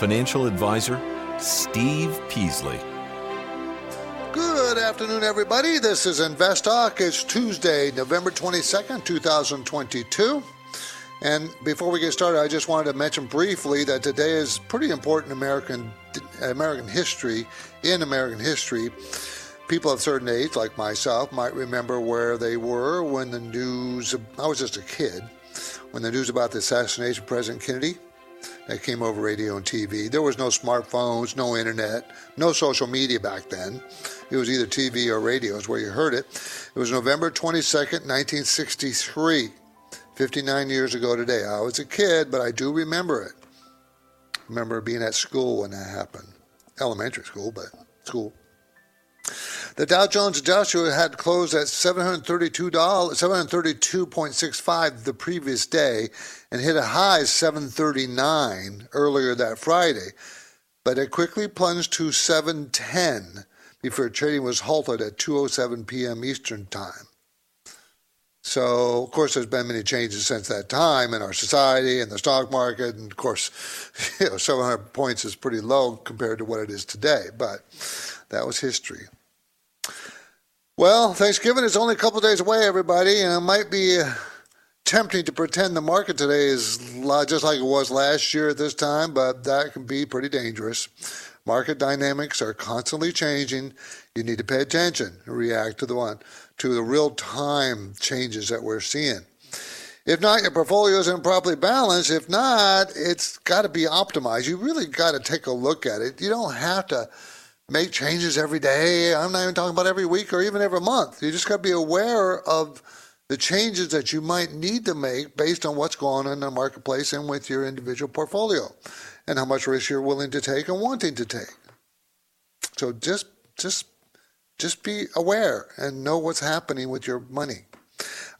Financial Advisor, Steve Peasley. Good afternoon, everybody. This is Invest Talk. It's Tuesday, November 22nd, 2022. And before we get started, I just wanted to mention briefly that today is pretty important American American history. In American history, people of certain age, like myself, might remember where they were when the news. I was just a kid when the news about the assassination of President Kennedy that came over radio and TV. There was no smartphones, no internet, no social media back then. It was either TV or radio is where you heard it. It was November 22nd, 1963, 59 years ago today. I was a kid, but I do remember it. remember being at school when that happened. Elementary school, but school. The Dow Jones Industrial had closed at $732, 732.65 the previous day and hit a high 739 earlier that Friday, but it quickly plunged to 710 before trading was halted at 2:07 p.m. Eastern Time. So, of course, there's been many changes since that time in our society and the stock market, and of course, you know, 700 points is pretty low compared to what it is today. But that was history. Well, Thanksgiving is only a couple days away, everybody, and it might be tempting to pretend the market today is just like it was last year at this time, but that can be pretty dangerous. Market dynamics are constantly changing. You need to pay attention and react to the one to the real time changes that we're seeing. If not, your portfolio isn't properly balanced. If not, it's got to be optimized. You really got to take a look at it. You don't have to make changes every day. I'm not even talking about every week or even every month. You just got to be aware of the changes that you might need to make based on what's going on in the marketplace and with your individual portfolio and how much risk you're willing to take and wanting to take. So just just just be aware and know what's happening with your money.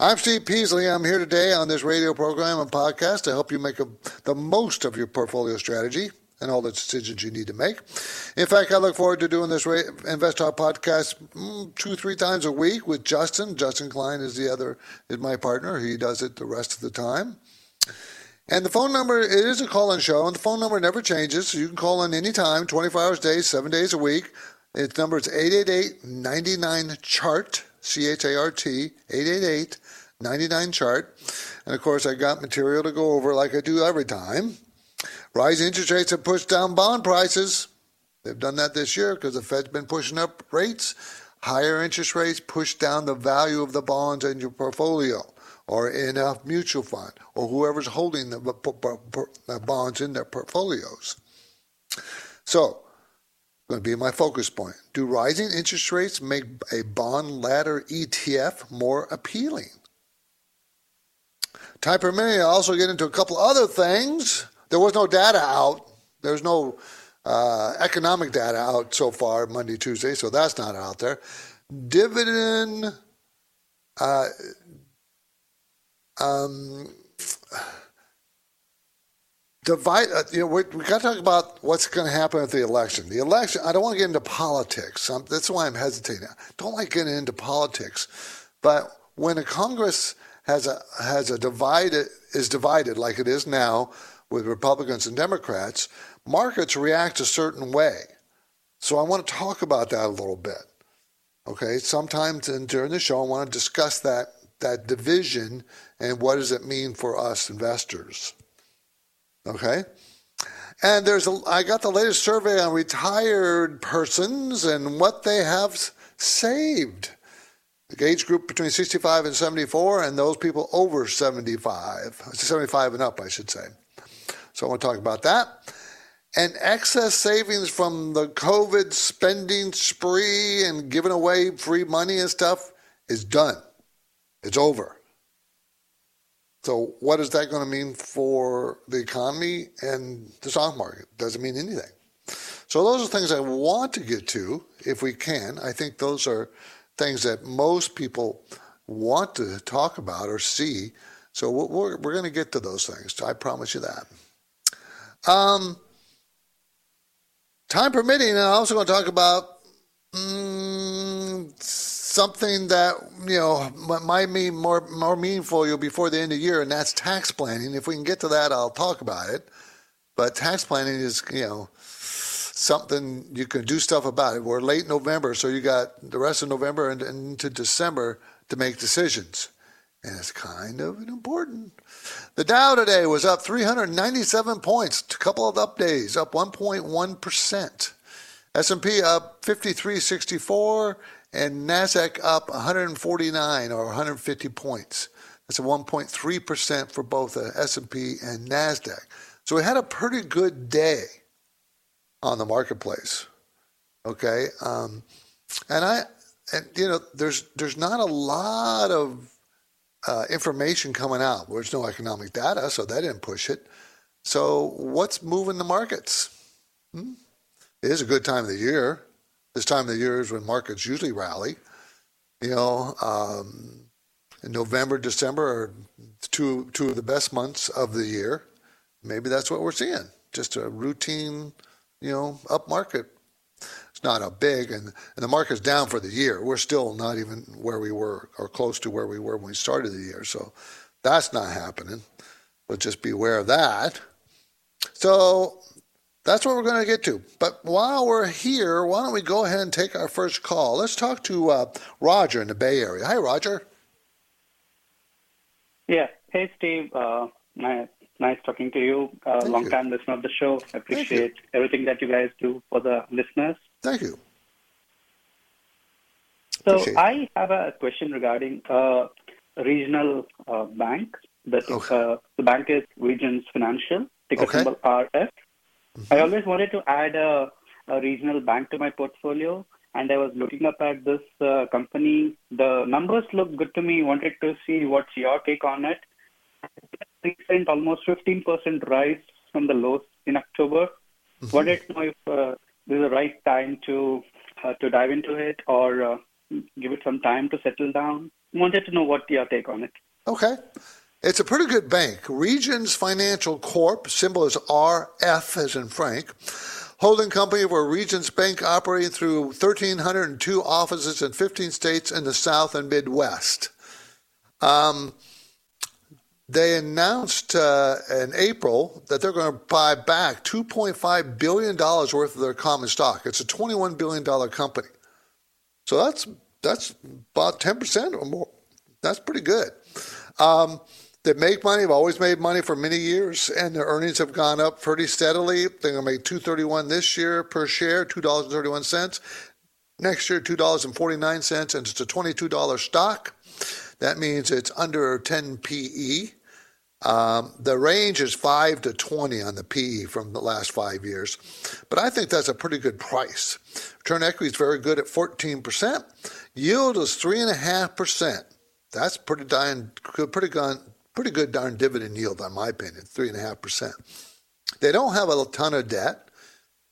I'm Steve Peasley. I'm here today on this radio program and podcast to help you make a, the most of your portfolio strategy and all the decisions you need to make. In fact, I look forward to doing this Invest podcast mm, two, three times a week with Justin. Justin Klein is the other, is my partner. He does it the rest of the time. And the phone number, it is a call-in show, and the phone number never changes. So you can call in anytime, 24 hours a day, seven days a week. Its number is 888-99-CHART, C-H-A-R-T, 888-99-CHART. And of course, I got material to go over like I do every time. Rising interest rates have pushed down bond prices. They've done that this year because the Fed's been pushing up rates. Higher interest rates push down the value of the bonds in your portfolio or in a mutual fund or whoever's holding the bonds in their portfolios. So, going to be my focus point. Do rising interest rates make a bond ladder ETF more appealing? Type Time permitting, I'll also get into a couple other things there was no data out. There's no uh, economic data out so far Monday, Tuesday, so that's not out there. Dividend. Uh, um, divide. Uh, you know, we, we got to talk about what's going to happen at the election. The election. I don't want to get into politics. I'm, that's why I'm hesitating. I don't like getting into politics, but when a Congress has a has a divided is divided like it is now with Republicans and Democrats, markets react a certain way. So I want to talk about that a little bit. Okay, sometimes in, during the show, I want to discuss that that division and what does it mean for us investors. Okay, and there's a, I got the latest survey on retired persons and what they have saved. The age group between 65 and 74, and those people over 75, 75 and up, I should say. So I want to talk about that. And excess savings from the COVID spending spree and giving away free money and stuff is done. It's over. So, what is that going to mean for the economy and the stock market? Doesn't mean anything. So those are things I want to get to if we can. I think those are things that most people want to talk about or see. So we're, we're going to get to those things. I promise you that. Um, time permitting, I'm also going to talk about mm, something that you know might be more more meaningful you before the end of the year, and that's tax planning. If we can get to that, I'll talk about it. But tax planning is you know something you can do stuff about it. We're late November, so you got the rest of November and, and into December to make decisions. And it's kind of important. The Dow today was up 397 points, a couple of up days, up 1.1%. S&P up 53.64 and Nasdaq up 149 or 150 points. That's a 1.3% for both the S&P and Nasdaq. So we had a pretty good day on the marketplace. Okay, um, and I, and you know, there's there's not a lot of uh, information coming out. There's no economic data, so that didn't push it. So what's moving the markets? Hmm? It is a good time of the year. This time of the year is when markets usually rally. You know, um, in November, December are two two of the best months of the year. Maybe that's what we're seeing. Just a routine, you know, up market. It's not a big, and, and the market's down for the year. We're still not even where we were or close to where we were when we started the year. So that's not happening. But just beware of that. So that's what we're going to get to. But while we're here, why don't we go ahead and take our first call? Let's talk to uh, Roger in the Bay Area. Hi, Roger. Yeah. Hey, Steve. Uh, nice talking to you. Uh, long time listener of the show. I appreciate everything that you guys do for the listeners. Thank you. So appreciate I have a question regarding uh, regional uh, bank. That okay. Uh, the bank is Regions Financial, ticker okay. symbol RF. Mm-hmm. I always wanted to add a, a, regional bank to my portfolio, and I was looking up at this uh, company. The numbers look good to me. Wanted to see what's your take on it. Recent almost 15% rise from the lows in October. Mm-hmm. Wanted to know if uh, this is the right time to uh, to dive into it or uh, give it some time to settle down. Wanted to know what your take on it. Okay. It's a pretty good bank. Regions Financial Corp, symbol is RF as in Frank, holding company for Regions Bank operating through 1,302 offices in 15 states in the South and Midwest. Um, they announced uh, in April that they're going to buy back $2.5 billion worth of their common stock. It's a $21 billion company. So that's, that's about 10% or more. That's pretty good. Um, that make money have always made money for many years, and their earnings have gone up pretty steadily. They're going to make two thirty one this year per share, two dollars and thirty one cents. Next year, two dollars and it's a twenty two dollar stock. That means it's under ten PE. Um, the range is five to twenty on the PE from the last five years, but I think that's a pretty good price. Return equity is very good at fourteen percent. Yield is three and a half percent. That's pretty darn, pretty pretty good darn dividend yield, in my opinion, 3.5%. They don't have a ton of debt.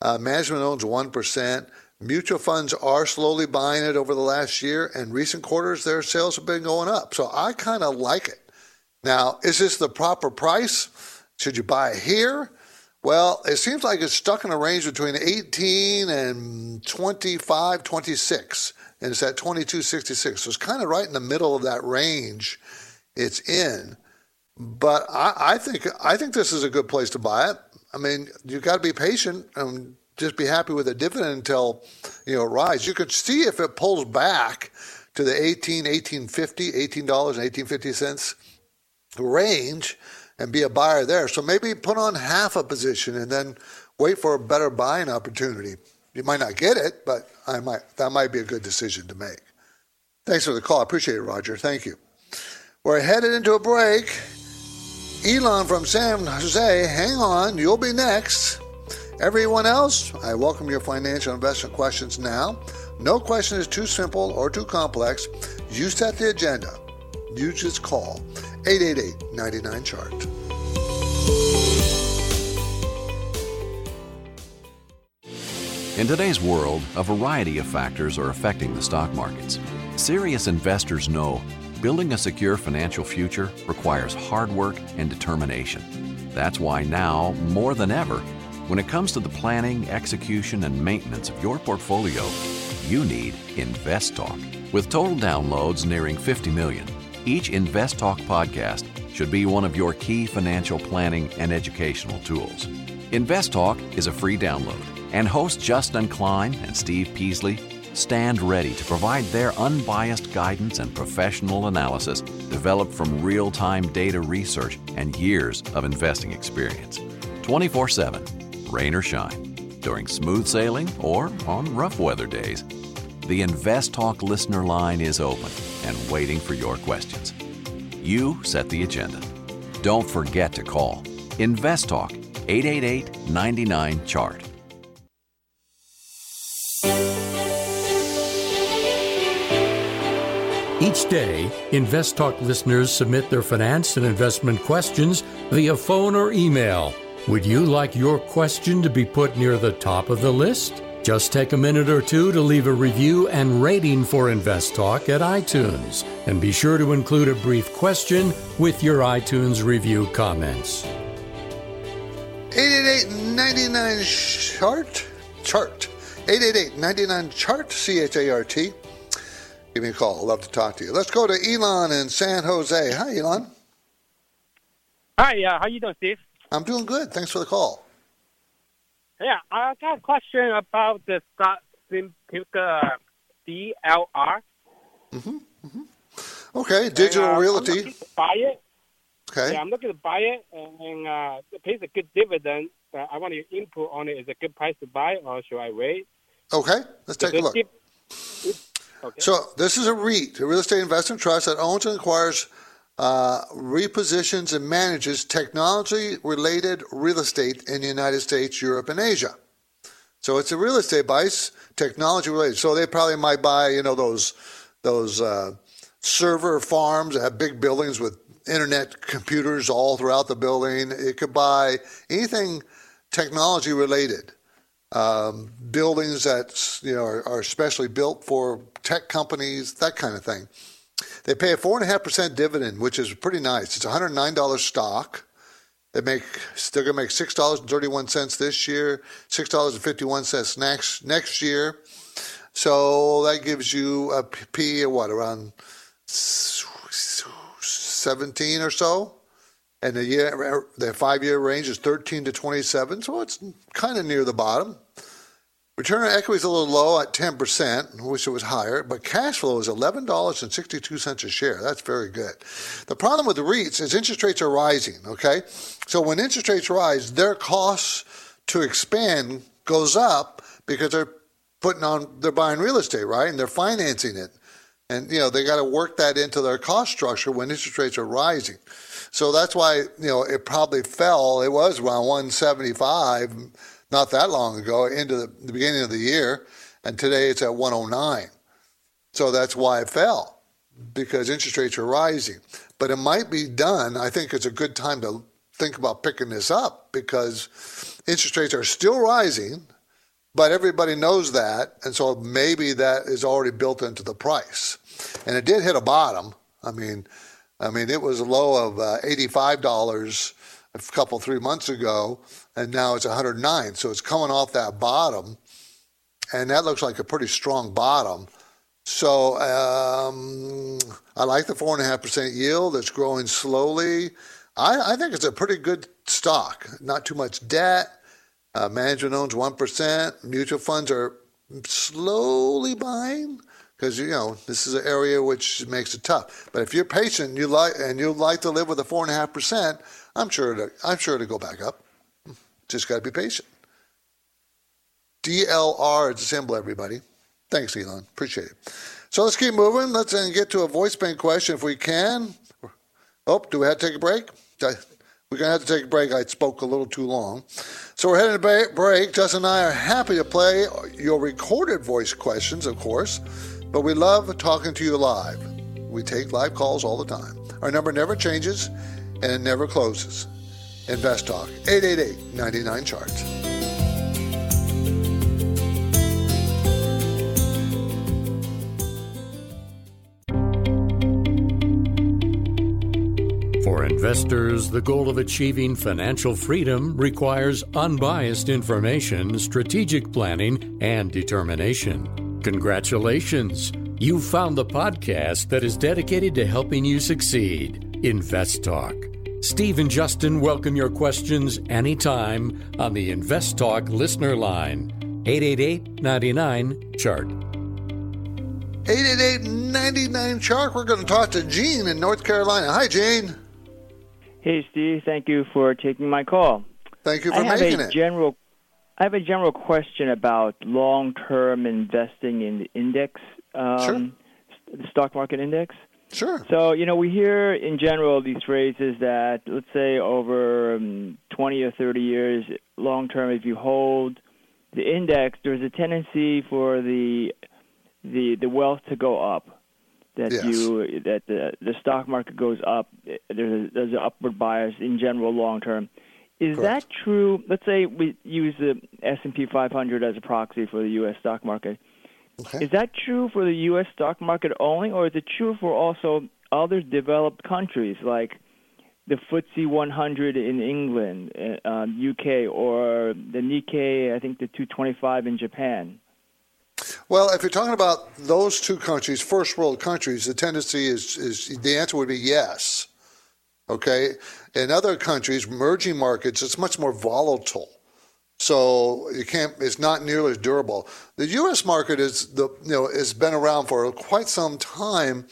Uh, management owns 1%. Mutual funds are slowly buying it over the last year, and recent quarters, their sales have been going up. So I kind of like it. Now, is this the proper price? Should you buy it here? Well, it seems like it's stuck in a range between 18 and 25, 26, and it's at 22.66. So it's kind of right in the middle of that range it's in. But I, I, think I think this is a good place to buy it. I mean, you've got to be patient and just be happy with the dividend until you know it rise. You could see if it pulls back to the 18, 1850, $18 and 1850 cents range and be a buyer there. So maybe put on half a position and then wait for a better buying opportunity. You might not get it, but I might that might be a good decision to make. Thanks for the call. I appreciate it, Roger. Thank you. We're headed into a break. Elon from San Jose, hang on, you'll be next. Everyone else, I welcome your financial investment questions now. No question is too simple or too complex. You set the agenda. You just call 888 99 chart. In today's world, a variety of factors are affecting the stock markets. Serious investors know building a secure financial future requires hard work and determination. That's why now, more than ever, when it comes to the planning, execution, and maintenance of your portfolio, you need InvestTalk. With total downloads nearing 50 million, each Invest Talk podcast should be one of your key financial planning and educational tools. Invest Talk is a free download, and hosts Justin Klein and Steve Peasley stand ready to provide their unbiased guidance and professional analysis developed from real time data research and years of investing experience. 24 7, rain or shine, during smooth sailing or on rough weather days. The Invest Talk listener line is open and waiting for your questions. You set the agenda. Don't forget to call Invest Talk 888 99 Chart. Each day, InvestTalk listeners submit their finance and investment questions via phone or email. Would you like your question to be put near the top of the list? Just take a minute or two to leave a review and rating for Invest Talk at iTunes, and be sure to include a brief question with your iTunes review comments. 888-99 chart chart 888-99 chart C H A R T give me a call. I'd love to talk to you. Let's go to Elon in San Jose. Hi, Elon. Hi, uh, how you doing, Steve? I'm doing good. Thanks for the call. Yeah, I got a question about the Scott uh, DLR. Mm-hmm, mm-hmm. Okay, digital and, uh, realty. I'm to buy it. Okay. Yeah, I'm looking to buy it, and uh, it pays a good dividend. But I want your input on it. Is it a good price to buy, or should I wait? Okay, let's take a look. Keep, Okay. So this is a REIT, a real estate investment trust that owns and acquires, uh, repositions and manages technology-related real estate in the United States, Europe, and Asia. So it's a real estate buys technology-related. So they probably might buy, you know, those those uh, server farms that have big buildings with internet computers all throughout the building. It could buy anything technology-related um, buildings that you know are, are specially built for tech companies, that kind of thing. They pay a four and a half percent dividend, which is pretty nice. It's one hundred nine dollars stock. They make they're gonna make six dollars and thirty one cents this year, six dollars and fifty one cents next next year. So that gives you a P of what around seventeen or so and the year the five year range is 13 to 27, so it's kind of near the bottom. Return on equity is a little low at 10%. I wish it was higher, but cash flow is $11.62 a share. That's very good. The problem with the REITs is interest rates are rising, okay? So when interest rates rise, their costs to expand goes up because they're putting on, they're buying real estate, right? And they're financing it. And, you know, they got to work that into their cost structure when interest rates are rising. So that's why, you know, it probably fell. It was around 175 not that long ago into the, the beginning of the year. And today it's at 109. So that's why it fell because interest rates are rising. But it might be done. I think it's a good time to think about picking this up because interest rates are still rising, but everybody knows that. And so maybe that is already built into the price. And it did hit a bottom. I mean, I mean, it was a low of uh, $85 a couple, three months ago, and now it's 109. So it's coming off that bottom, and that looks like a pretty strong bottom. So um, I like the 4.5% yield. It's growing slowly. I, I, think it's a pretty good stock. Not too much debt. Uh, management owns 1%. Mutual funds are slowly buying because you know this is an area which makes it tough. But if you're patient, you like and you like to live with a four and a half percent, I'm sure to I'm sure to go back up. Just got to be patient. DLR is a symbol, everybody. Thanks, Elon. Appreciate it. So let's keep moving. Let's uh, get to a voice bank question if we can. Oh, do we have to take a break? We're going to have to take a break. I spoke a little too long. So we're heading to break. Justin and I are happy to play your recorded voice questions, of course. But we love talking to you live. We take live calls all the time. Our number never changes and it never closes. Invest Talk, 888 99 Charts. For investors, the goal of achieving financial freedom requires unbiased information, strategic planning, and determination. Congratulations! You've found the podcast that is dedicated to helping you succeed. Invest Talk. Steve and Justin welcome your questions anytime on the Invest Talk listener line. 888 99 Chart. 888 99 Chart. We're going to talk to Gene in North Carolina. Hi, Gene. Hey, Steve. Thank you for taking my call. Thank you for I have making a it. General, I have a general question about long-term investing in the index, um, Sure. the stock market index. Sure. So, you know, we hear in general these phrases that, let's say, over um, 20 or 30 years, long term, if you hold the index, there's a tendency for the the the wealth to go up. That Yes. you that the the stock market goes up. There's a, there's an upward bias in general long term. Is Correct. that true? Let's say we use the S&P 500 as a proxy for the U.S. stock market. Okay. Is that true for the U.S. stock market only, or is it true for also other developed countries like the FTSE 100 in England, uh, um, UK, or the Nikkei, I think the 225 in Japan? Well, if you're talking about those two countries, first world countries, the tendency is, is the answer would be yes. Okay. In other countries, emerging markets, it's much more volatile. So you can't. It's not nearly as durable. The U.S. market is the you know has been around for quite some time,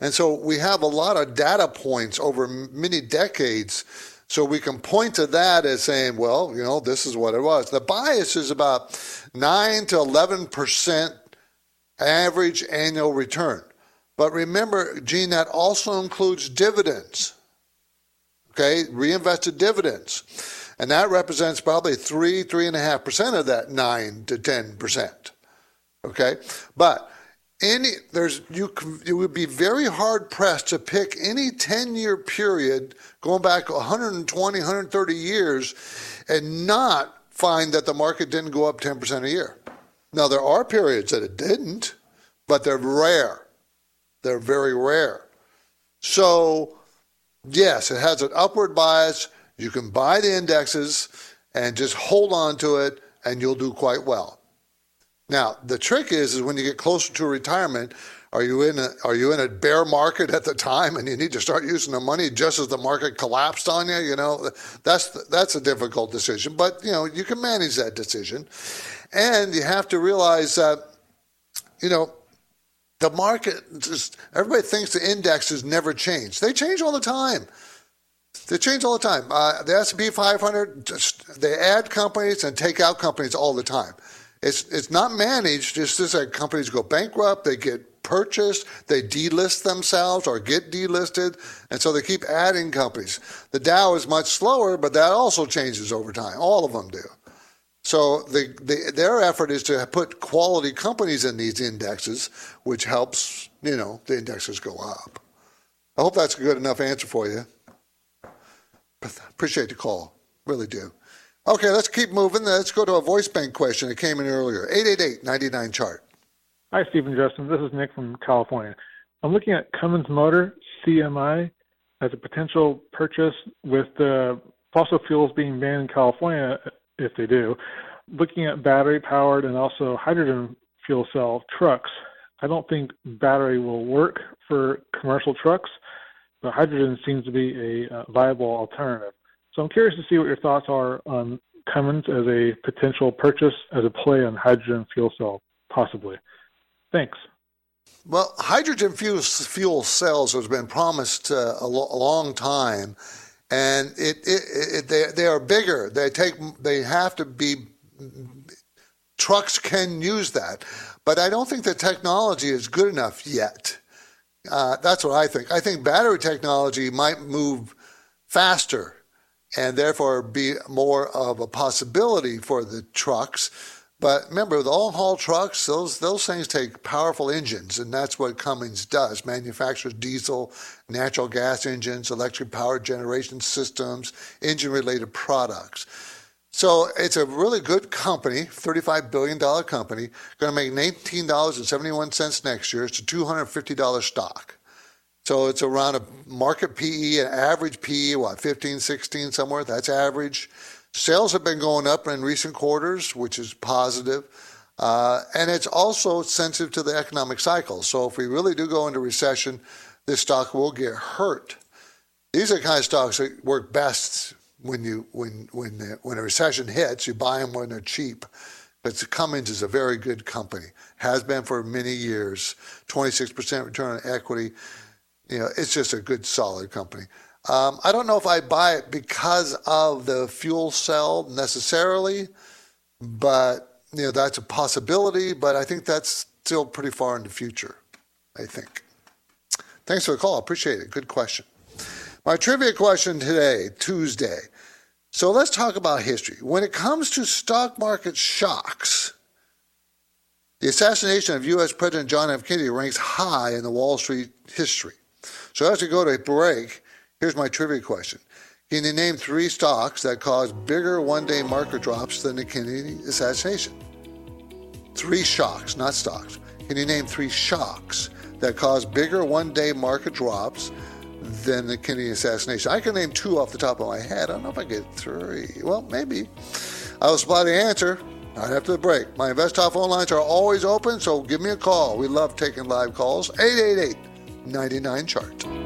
and so we have a lot of data points over many decades. So we can point to that as saying, well, you know, this is what it was. The bias is about nine to eleven percent average annual return. But remember, Gene, that also includes dividends. Okay, reinvested dividends. And that represents probably three, three and a half percent of that nine to ten percent. Okay? But any there's you it would be very hard pressed to pick any 10 year period going back 120 130 years and not find that the market didn't go up 10% a year now there are periods that it didn't but they're rare they're very rare so yes it has an upward bias. You can buy the indexes and just hold on to it and you'll do quite well. Now, the trick is, is when you get closer to retirement, are you in a are you in a bear market at the time, and you need to start using the money just as the market collapsed on you? You know, that's that's a difficult decision, but you know you can manage that decision, and you have to realize that, you know, the market just everybody thinks the indexes never change. They change all the time. They change all the time. Uh, the S and P 500, just, they add companies and take out companies all the time. It's it's not managed. It's just that companies go bankrupt, they get purchased, they delist themselves or get delisted, and so they keep adding companies. The Dow is much slower, but that also changes over time. All of them do. So the, the, their effort is to put quality companies in these indexes, which helps you know the indexes go up. I hope that's a good enough answer for you. Appreciate the call, really do. Okay, let's keep moving. Let's go to a voice bank question that came in earlier. 888-99 chart. Hi, Stephen Justin. This is Nick from California. I'm looking at Cummins Motor CMI as a potential purchase with the fossil fuels being banned in California, if they do. Looking at battery powered and also hydrogen fuel cell trucks, I don't think battery will work for commercial trucks, but hydrogen seems to be a uh, viable alternative. So I'm curious to see what your thoughts are on Cummins as a potential purchase as a play on hydrogen fuel cell, possibly. Thanks. Well, hydrogen fuel, fuel cells has been promised uh, a, lo- a long time, and it, it, it they, they are bigger. They take they have to be trucks can use that, but I don't think the technology is good enough yet. Uh, that's what I think. I think battery technology might move faster and therefore be more of a possibility for the trucks. But remember, the long-haul trucks, those those things take powerful engines, and that's what Cummins does. Manufactures diesel, natural gas engines, electric power generation systems, engine-related products. So it's a really good company, $35 billion company, going to make $19.71 next year. It's a $250 stock. So it's around a market PE, an average PE, what, 15, 16 somewhere? That's average. Sales have been going up in recent quarters, which is positive. Uh, and it's also sensitive to the economic cycle. So if we really do go into recession, this stock will get hurt. These are the kind of stocks that work best when you when when the, when a recession hits. You buy them when they're cheap. But Cummins is a very good company. Has been for many years. 26% return on equity. You know, it's just a good, solid company. Um, I don't know if I buy it because of the fuel cell necessarily, but you know that's a possibility. But I think that's still pretty far in the future. I think. Thanks for the call. Appreciate it. Good question. My trivia question today, Tuesday. So let's talk about history. When it comes to stock market shocks, the assassination of U.S. President John F. Kennedy ranks high in the Wall Street history. So as we go to break, here's my trivia question. Can you name three stocks that caused bigger one day market drops than the Kennedy assassination? Three shocks, not stocks. Can you name three shocks that caused bigger one day market drops than the Kennedy assassination? I can name two off the top of my head. I don't know if I get three. Well, maybe. I will supply the answer right after the break. My InvestTalk phone lines are always open, so give me a call. We love taking live calls. 888 99 chart.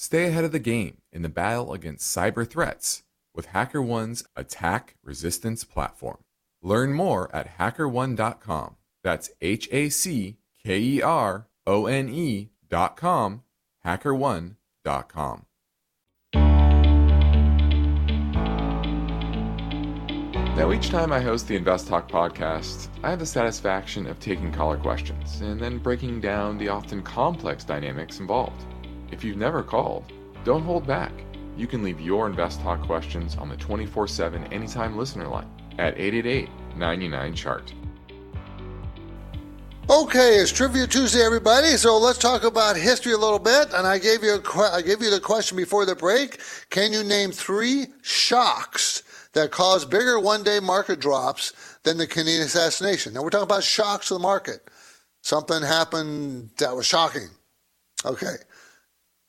stay ahead of the game in the battle against cyber threats with HackerOne's attack resistance platform. Learn more at hackerone.com. That's H A C K E R O N E.com, hackerone.com. Now, each time I host the Invest Talk podcast, I have the satisfaction of taking caller questions and then breaking down the often complex dynamics involved. If you've never called, don't hold back. You can leave your Invest Talk questions on the 24 7 anytime listener line at 888 99 Chart. Okay, it's Trivia Tuesday, everybody. So let's talk about history a little bit. And I gave you a, I gave you the question before the break. Can you name three shocks that caused bigger one day market drops than the Kennedy assassination. Now, we're talking about shocks to the market. Something happened that was shocking. Okay.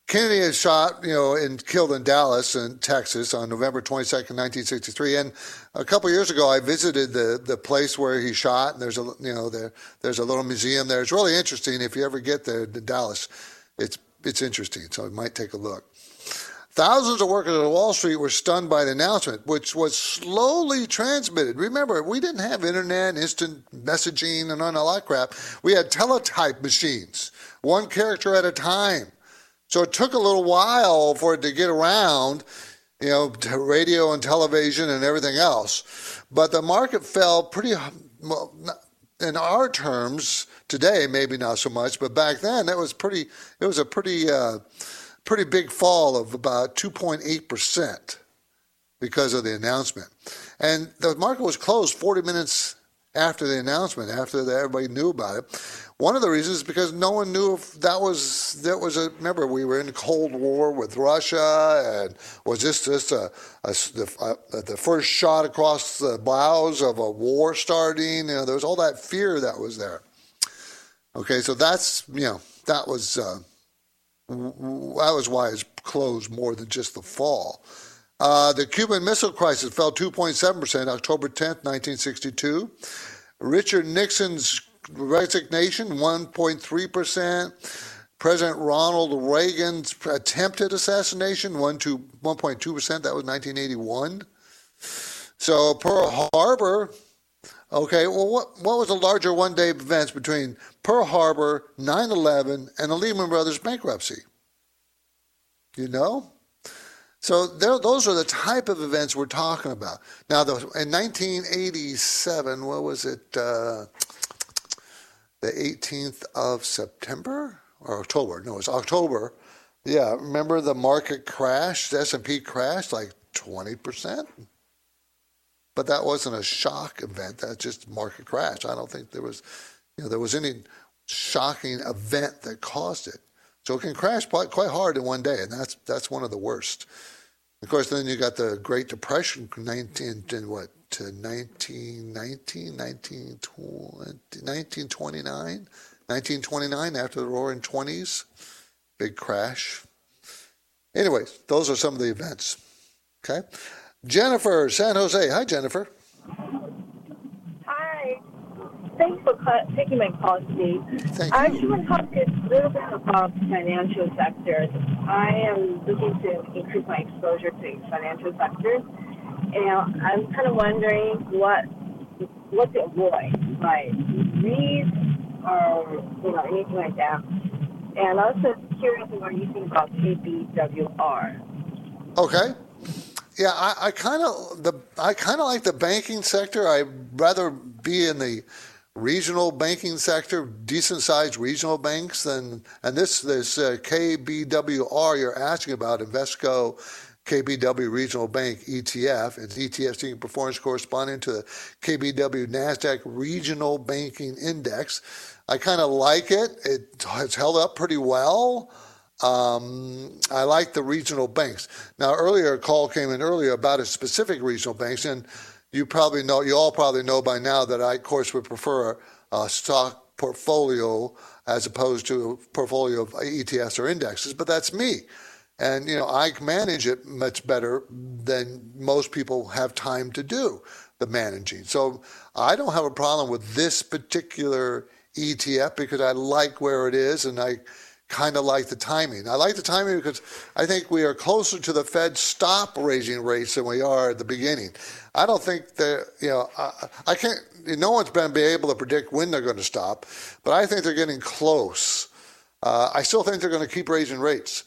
Kennedy is shot, you know, and killed in Dallas, in Texas, on November 22nd, 1963. And a couple years ago, I visited the the place where he shot, and there's a you know there there's a little museum there. It's really interesting. If you ever get there to Dallas, it's it's interesting. So you might take a look. Thousands of workers at Wall Street were stunned by the announcement, which was slowly transmitted. Remember, we didn't have internet, instant messaging, and all that crap. We had teletype machines, one character at a time. So it took a little while for it to get around, you know, to radio and television and everything else. But the market fell pretty, well, in our terms today, maybe not so much, but back then it was pretty. It was a pretty, uh, pretty big fall of about 2.8 percent because of the announcement, and the market was closed 40 minutes after the announcement, after everybody knew about it. One of the reasons is because no one knew if that was that was a. Remember, we were in Cold War with Russia, and was this just a, a the, a, the first shot across the bows of a war starting? You know, there was all that fear that was there. Okay, so that's you know that was uh, that was why it's closed more than just the fall. Uh, the Cuban Missile Crisis fell 2.7% October 10th, 1962. Richard Nixon's resignation, 1.3%. President Ronald Reagan's attempted assassination, 1.2%. That was 1981. So Pearl Harbor, okay, well, what, what was the larger one day events between Pearl Harbor, 9 11, and the Lehman Brothers bankruptcy? You know? So those are the type of events we're talking about. Now, the, in 1987, what was it? Uh, the 18th of September or October? No, it's October. Yeah, remember the market crashed? The S&P crashed like 20%. But that wasn't a shock event. That's just market crash. I don't think there was, you know, there was any shocking event that caused it. So it can crash quite, quite hard in one day, and that's that's one of the worst. Of course, then you got the Great Depression, 19, what, to 1919, 1929, 1929 after the roaring 20s, big crash. Anyways, those are some of the events. Okay. Jennifer, San Jose. Hi, Jennifer. Hi. Thanks for taking my call, Steve. Thank I you. want to talk a little bit about the financial sectors. I am looking to increase my exposure to financial sectors, and I'm kind of wondering what what to avoid, like REITs or you know anything like that. And also curious what you think about KBWR. Okay. Yeah, I, I kind of the I kind of like the banking sector. I'd rather be in the regional banking sector, decent sized regional banks, and and this this uh, KBWR you're asking about Invesco. KBW Regional Bank ETF. It's ETF seeking performance corresponding to the KBW NASDAQ Regional Banking Index. I kind of like it. It has held up pretty well. Um, I like the regional banks. Now, earlier, a call came in earlier about a specific regional banks, and you probably know, you all probably know by now that I, of course, would prefer a stock portfolio as opposed to a portfolio of ETFs or indexes, but that's me. And, you know, I manage it much better than most people have time to do the managing. So I don't have a problem with this particular ETF because I like where it is and I kind of like the timing. I like the timing because I think we are closer to the Fed stop raising rates than we are at the beginning. I don't think that, you know, I, I can't, no one's been be able to predict when they're going to stop, but I think they're getting close. Uh, I still think they're going to keep raising rates.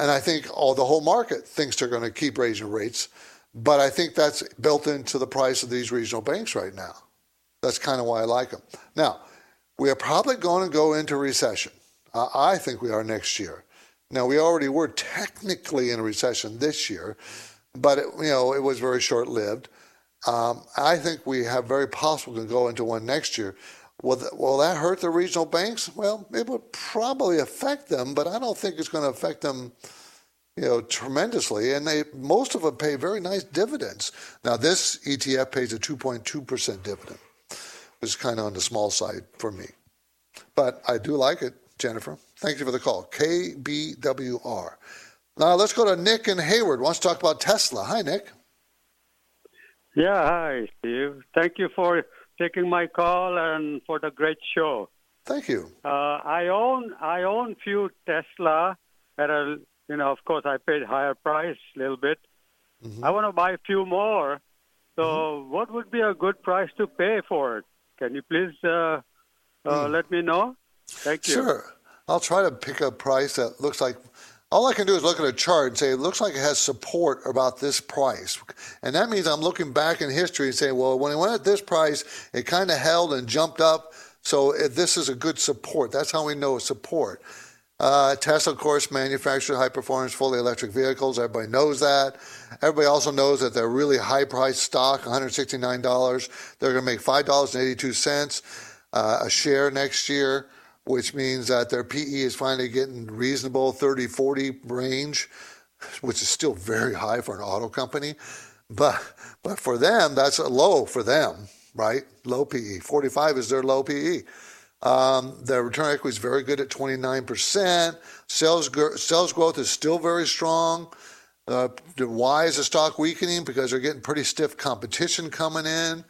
And I think all the whole market thinks they're going to keep raising rates. But I think that's built into the price of these regional banks right now. That's kind of why I like them. Now, we are probably going to go into recession. Uh, I think we are next year. Now, we already were technically in a recession this year, but it, you know it was very short lived. Um, I think we have very possible to go into one next year. Will, th- will that hurt the regional banks? Well, it would probably affect them, but I don't think it's going to affect them, you know, tremendously. And they most of them pay very nice dividends. Now, this ETF pays a 2.2 percent dividend, which is kind of on the small side for me, but I do like it. Jennifer. Thank you for the call. KBWR. Now let's go to Nick and Hayward. Wants to talk about Tesla. Hi, Nick. Yeah, hi, Steve. Thank you for taking my call and for the great show. Thank you. Uh, I own I own few Tesla at a you know of course I paid higher price a little bit. Mm-hmm. I want to buy a few more. So mm-hmm. what would be a good price to pay for it? Can you please uh, uh, mm. let me know? Thank you. Sure. I'll try to pick a price that looks like all I can do is look at a chart and say it looks like it has support about this price. And that means I'm looking back in history and saying, well, when it went at this price, it kind of held and jumped up. So this is a good support. That's how we know support. Uh, Tesla, of course, manufactures high performance, fully electric vehicles. Everybody knows that. Everybody also knows that they're really high priced stock, $169. They're going to make $5.82 uh, a share next year which means that their PE is finally getting reasonable 30, 40 range, which is still very high for an auto company. But, but for them, that's a low for them, right? Low PE. 45 is their low PE. Um, their return equity is very good at 29%. Sales, sales growth is still very strong. Uh, why is the stock weakening? Because they're getting pretty stiff competition coming in.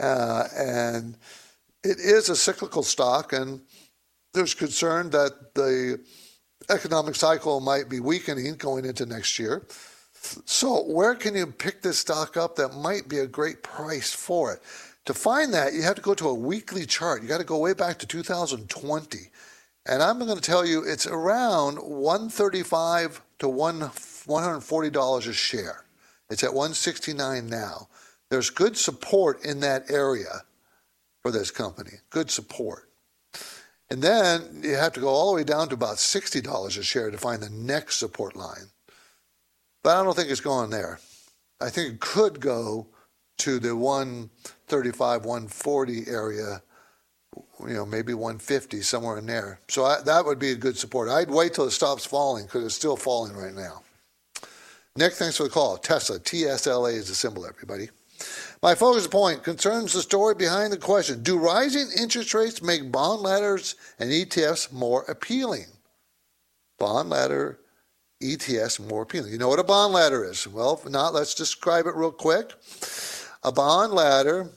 Uh, and it is a cyclical stock. And there's concern that the economic cycle might be weakening going into next year. So, where can you pick this stock up that might be a great price for it? To find that, you have to go to a weekly chart. You got to go way back to 2020. And I'm going to tell you it's around 135 to 140 dollars a share. It's at 169 now. There's good support in that area for this company. Good support. And then you have to go all the way down to about $60 a share to find the next support line. But I don't think it's going there. I think it could go to the 135, 140 area, you know, maybe 150, somewhere in there. So I, that would be a good support. I'd wait till it stops falling because it's still falling right now. Nick, thanks for the call. Tesla, TSLA is the symbol, everybody. My focus point concerns the story behind the question Do rising interest rates make bond ladders and ETFs more appealing? Bond ladder, ETFs more appealing. You know what a bond ladder is? Well, if not, let's describe it real quick. A bond ladder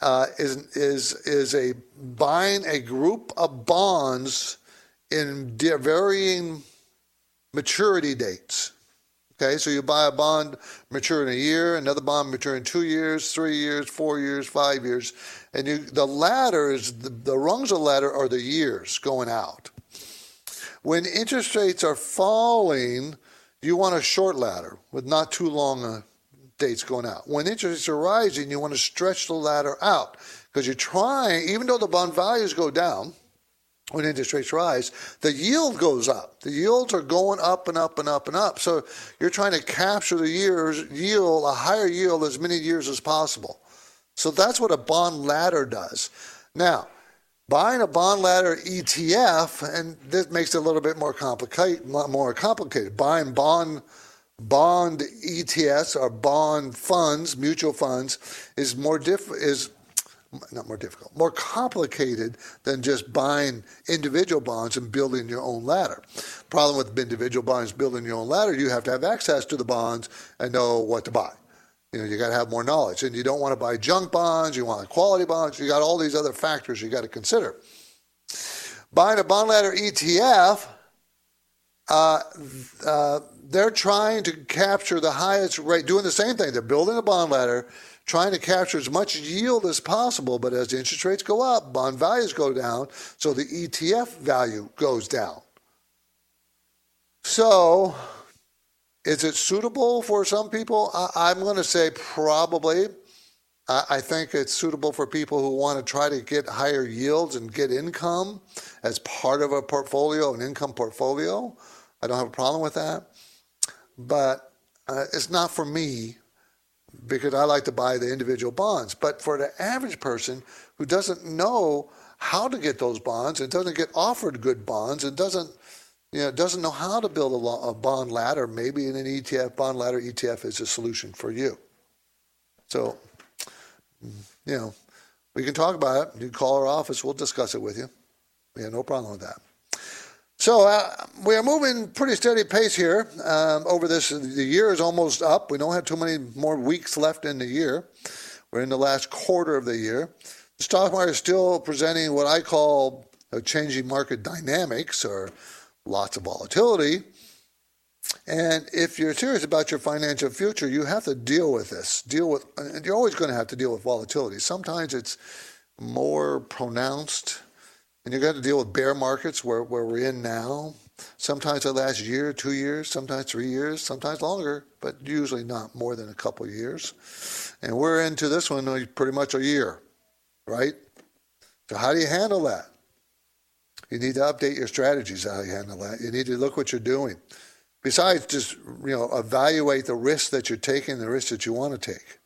uh, is, is, is a buying a group of bonds in varying maturity dates. Okay, so you buy a bond mature in a year, another bond mature in two years, three years, four years, five years, and you the ladder is the, the rungs of the ladder are the years going out. When interest rates are falling, you want a short ladder with not too long a dates going out. When interest rates are rising, you want to stretch the ladder out because you're trying, even though the bond values go down when interest rates rise, the yield goes up. The yields are going up and up and up and up. So you're trying to capture the years yield, a higher yield as many years as possible. So that's what a bond ladder does. Now, buying a bond ladder ETF, and this makes it a little bit more complicated. More complicated. Buying bond bond ETFs or bond funds, mutual funds, is more diff is not more difficult, more complicated than just buying individual bonds and building your own ladder. Problem with individual bonds building your own ladder, you have to have access to the bonds and know what to buy. You know, you got to have more knowledge, and you don't want to buy junk bonds. You want quality bonds. You got all these other factors you got to consider. Buying a bond ladder ETF, uh, uh, they're trying to capture the highest rate, doing the same thing. They're building a bond ladder trying to capture as much yield as possible. But as interest rates go up, bond values go down, so the ETF value goes down. So, is it suitable for some people? I, am going to say probably. I, I think it's suitable for people who want to try to get higher yields and get income as part of a portfolio, an income portfolio. I don't have a problem with that. But uh, it's not for me because I like to buy the individual bonds. But for the average person who doesn't know how to get those bonds and doesn't get offered good bonds and doesn't you know doesn't know how to build a, a bond ladder, maybe in an ETF bond ladder ETF is a solution for you. So, you know, we can talk about it. You can call our office, we'll discuss it with you. We have no problem with that. So uh, we are moving pretty steady pace here. Um, over this, the year is almost up. We don't have too many more weeks left in the year. We're in the last quarter of the year. The stock market is still presenting what I call a changing market dynamics or lots of volatility. And if you're serious about your financial future, you have to deal with this. Deal with, and you're always going to have to deal with volatility. Sometimes it's more pronounced and you're going to deal with bear markets where, where we're in now. Sometimes they last year, two years, sometimes three years, sometimes longer, but usually not more than a couple years. And we're into this one pretty much a year, right? So how do you handle that? You need to update your strategies how you handle that. You need to look what you're doing. Besides just you know evaluate the risks that you're taking, the risks that you want to take.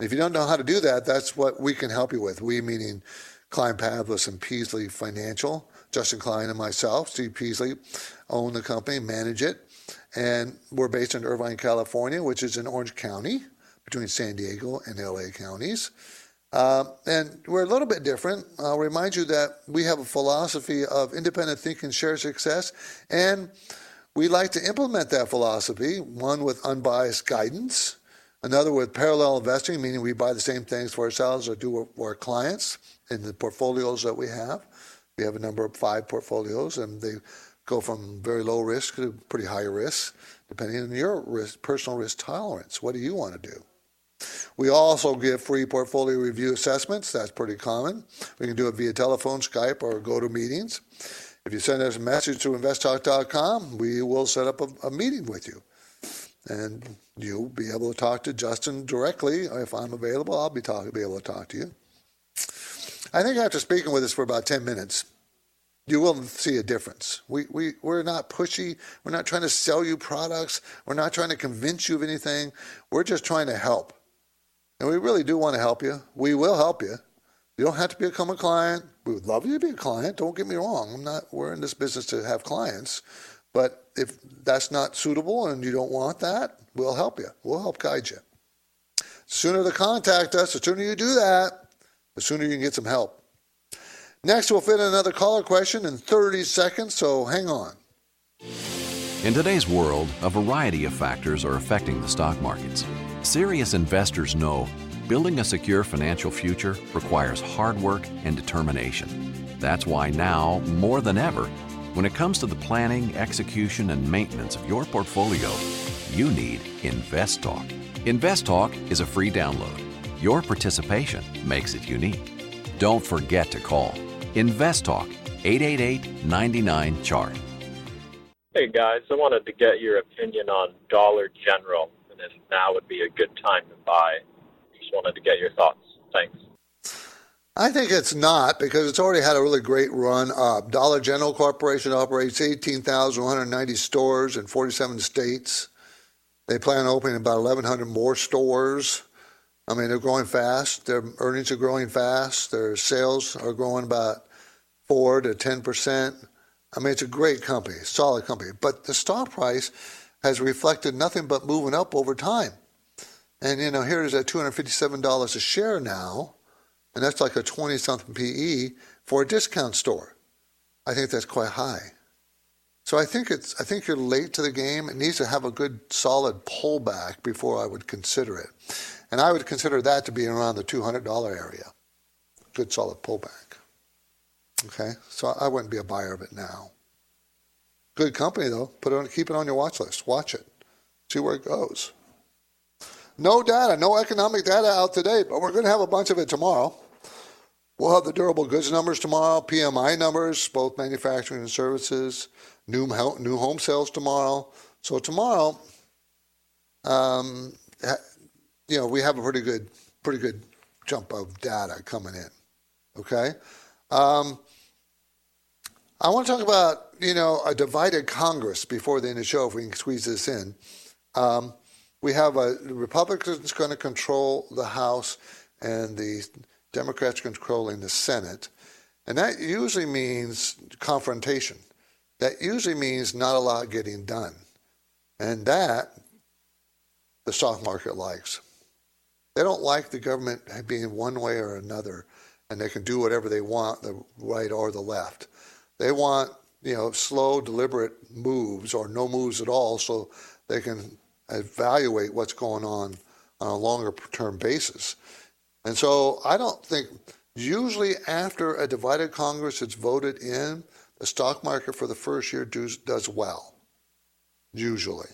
If you don't know how to do that, that's what we can help you with. We meaning Klein Pavlis and Peasley Financial. Justin Klein and myself, Steve Peasley, own the company, manage it. And we're based in Irvine, California, which is in Orange County, between San Diego and LA counties. Uh, and we're a little bit different. I'll remind you that we have a philosophy of independent thinking, share success, and we like to implement that philosophy, one with unbiased guidance, another with parallel investing, meaning we buy the same things for ourselves or do for our clients in the portfolios that we have. We have a number of five portfolios, and they go from very low risk to pretty high risk, depending on your risk, personal risk tolerance. What do you want to do? We also give free portfolio review assessments. That's pretty common. We can do it via telephone, Skype, or go to meetings. If you send us a message to investtalk.com, we will set up a, a meeting with you. And you'll be able to talk to Justin directly. If I'm available, I'll be, talk, be able to talk to you. I think after speaking with us for about 10 minutes, you will see a difference. We, we, we're not pushy. We're not trying to sell you products. We're not trying to convince you of anything. We're just trying to help. And we really do want to help you. We will help you. You don't have to become a client. We would love you to be a client. Don't get me wrong. I'm not, we're in this business to have clients. But if that's not suitable and you don't want that, we'll help you. We'll help guide you. The sooner to contact us, the sooner you do that, the sooner you can get some help. Next, we'll fit in another caller question in 30 seconds, so hang on. In today's world, a variety of factors are affecting the stock markets. Serious investors know building a secure financial future requires hard work and determination. That's why now, more than ever, when it comes to the planning, execution, and maintenance of your portfolio, you need InvestTalk. InvestTalk is a free download your participation makes it unique. Don't forget to call Invest Talk 888 99 Chart. Hey guys, I wanted to get your opinion on Dollar General and if now would be a good time to buy. Just wanted to get your thoughts. Thanks. I think it's not because it's already had a really great run up. Dollar General Corporation operates 18,190 stores in 47 states. They plan on opening about 1,100 more stores. I mean, they're growing fast. Their earnings are growing fast. Their sales are growing about four to ten percent. I mean, it's a great company, solid company. But the stock price has reflected nothing but moving up over time. And you know, here it is at two hundred fifty-seven dollars a share now, and that's like a twenty-something PE for a discount store. I think that's quite high. So I think it's I think you're late to the game. It needs to have a good solid pullback before I would consider it. And I would consider that to be around the $200 area. Good solid pullback. Okay, so I wouldn't be a buyer of it now. Good company though. Put it on, keep it on your watch list. Watch it. See where it goes. No data, no economic data out today, but we're going to have a bunch of it tomorrow. We'll have the durable goods numbers tomorrow, PMI numbers, both manufacturing and services, new new home sales tomorrow. So tomorrow, um, you know, we have a pretty good, pretty good jump of data coming in. Okay. Um, I want to talk about, you know, a divided Congress before the end of the show, if we can squeeze this in. Um, we have a Republicans going to control the House and the Democrats controlling the Senate. And that usually means confrontation. That usually means not a lot getting done. And that the stock market likes. They don't like the government being one way or another, and they can do whatever they want, the right or the left. They want you know, slow, deliberate moves or no moves at all so they can evaluate what's going on on a longer term basis. And so I don't think, usually after a divided Congress is voted in, the stock market for the first year does, does well, usually.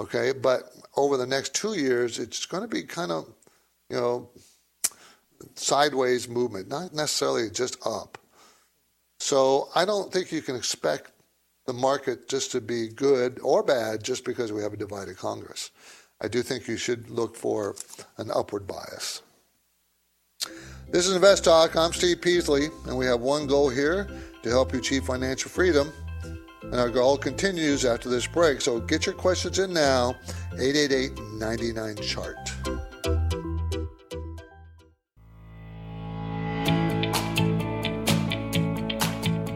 Okay, but over the next two years, it's going to be kind of, you know, sideways movement, not necessarily just up. So I don't think you can expect the market just to be good or bad just because we have a divided Congress. I do think you should look for an upward bias. This is Invest Talk. I'm Steve Peasley, and we have one goal here to help you achieve financial freedom. And our goal continues after this break. So get your questions in now, 888 99 Chart.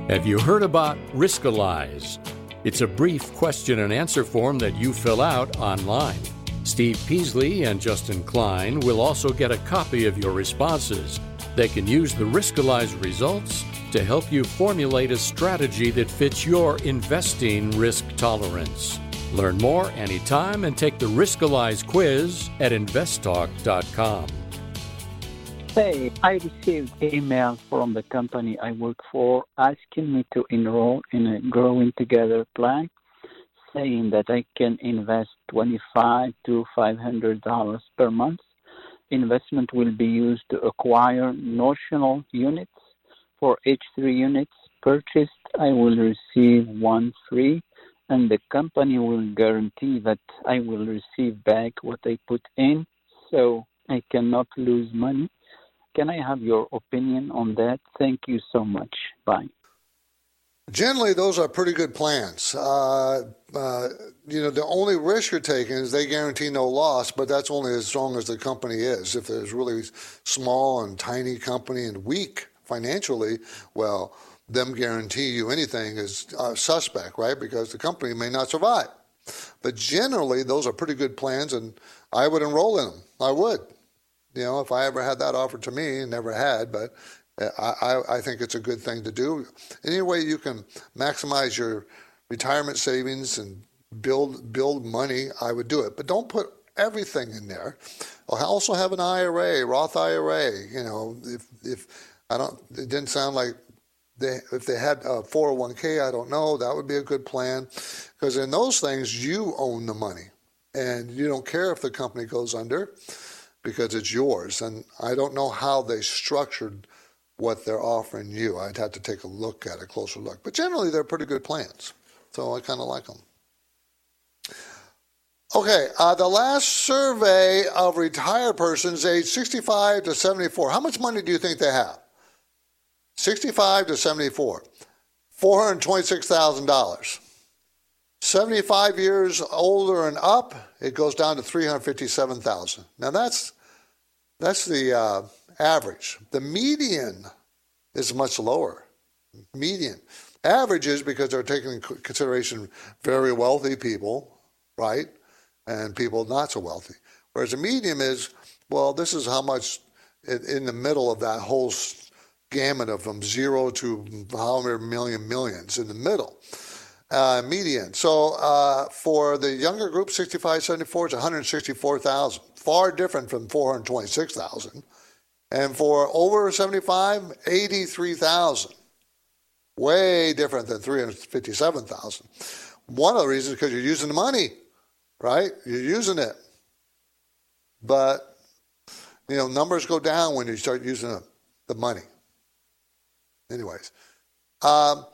Have you heard about Riskalyze? It's a brief question and answer form that you fill out online. Steve Peasley and Justin Klein will also get a copy of your responses. They can use the Riskalyze results to help you formulate a strategy that fits your investing risk tolerance. Learn more anytime and take the Riskalyze quiz at investtalk.com. Hey, I received email from the company I work for asking me to enroll in a Growing Together plan, saying that I can invest twenty-five to five hundred dollars per month. Investment will be used to acquire notional units. For each three units purchased, I will receive one free, and the company will guarantee that I will receive back what I put in, so I cannot lose money. Can I have your opinion on that? Thank you so much. Bye. Generally, those are pretty good plans. Uh, uh, you know, the only risk you're taking is they guarantee no loss, but that's only as strong as the company is. If there's really small and tiny company and weak financially, well, them guarantee you anything is uh, suspect, right? Because the company may not survive. But generally, those are pretty good plans, and I would enroll in them. I would. You know, if I ever had that offered to me, never had, but Uh, I, I think it's a good thing to do. Any way you can maximize your retirement savings and build build money, I would do it. But don't put everything in there. I'll also have an IRA, Roth IRA. You know, if if I don't, it didn't sound like they if they had a 401k, I don't know. That would be a good plan because in those things you own the money and you don't care if the company goes under because it's yours. And I don't know how they structured what they're offering you. I'd have to take a look at a closer look. But generally, they're pretty good plans. So I kind of like them. Okay, uh, the last survey of retired persons aged 65 to 74, how much money do you think they have? 65 to 74, $426,000. 75 years older and up, it goes down to 357,000. Now that's that's the uh, average. The median is much lower. Median. Average is because they're taking into consideration very wealthy people, right? And people not so wealthy. Whereas the median is, well, this is how much in the middle of that whole gamut of from zero to however million millions in the middle uh, median. So uh, for the younger group, 65, 74, it's 164,000, far different from 426,000. And for over 75, 83,000, way different than 357,000. One of the reasons is because you're using the money, right? You're using it. But, you know, numbers go down when you start using the money. Anyways. Um,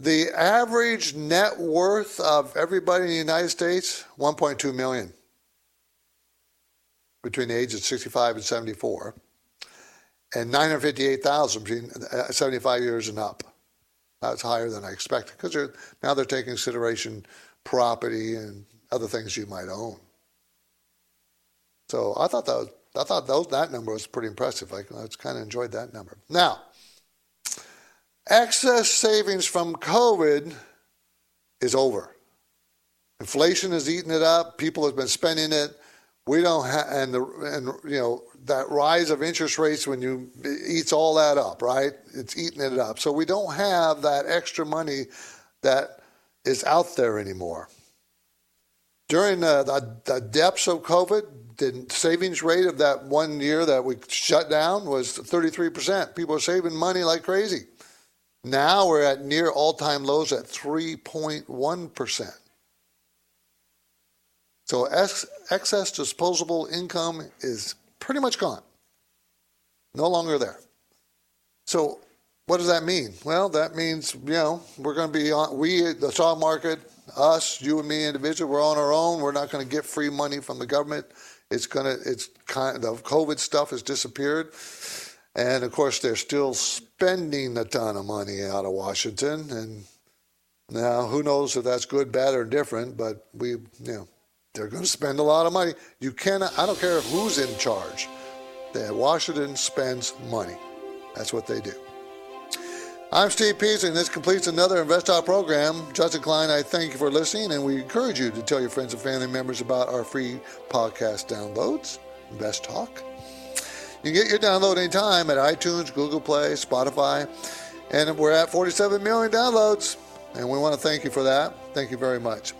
the average net worth of everybody in the United States, 1.2 million between the ages of 65 and 74, and 958,000 between uh, 75 years and up. That's higher than I expected because they're, now they're taking consideration property and other things you might own. So I thought that was, I thought those, that number was pretty impressive. I, I kind of enjoyed that number. Now, Excess savings from COVID is over. Inflation has eaten it up. People have been spending it. We don't have, and the and you know that rise of interest rates when you eats all that up, right? It's eating it up. So we don't have that extra money that is out there anymore. During the, the, the depths of COVID, the savings rate of that one year that we shut down was 33%. People are saving money like crazy. Now we're at near all time lows at 3.1%. So ex- excess disposable income is pretty much gone. No longer there. So what does that mean? Well, that means, you know, we're going to be on, we, the stock market, us, you and me individually, we're on our own. We're not going to get free money from the government. It's going to, it's kind of, COVID stuff has disappeared. And of course, they're still spending a ton of money out of Washington. And now, who knows if that's good, bad, or different, but we, you know, they're going to spend a lot of money. You cannot, I don't care who's in charge. That Washington spends money. That's what they do. I'm Steve Peasley, and this completes another Invest Talk program. Justin Klein, I thank you for listening, and we encourage you to tell your friends and family members about our free podcast downloads, Invest Talk. You can get your download anytime at iTunes, Google Play, Spotify, and we're at 47 million downloads, and we want to thank you for that. Thank you very much.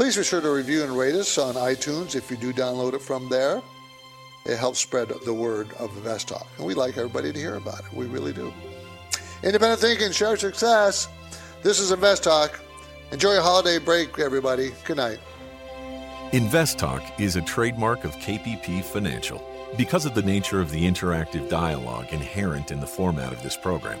Please be sure to review and rate us on iTunes if you do download it from there. It helps spread the word of Invest Talk, and we'd like everybody to hear about it. We really do. Independent thinking, share success. This is Invest Talk. Enjoy your holiday break, everybody. Good night. Invest Talk is a trademark of KPP Financial. Because of the nature of the interactive dialogue inherent in the format of this program,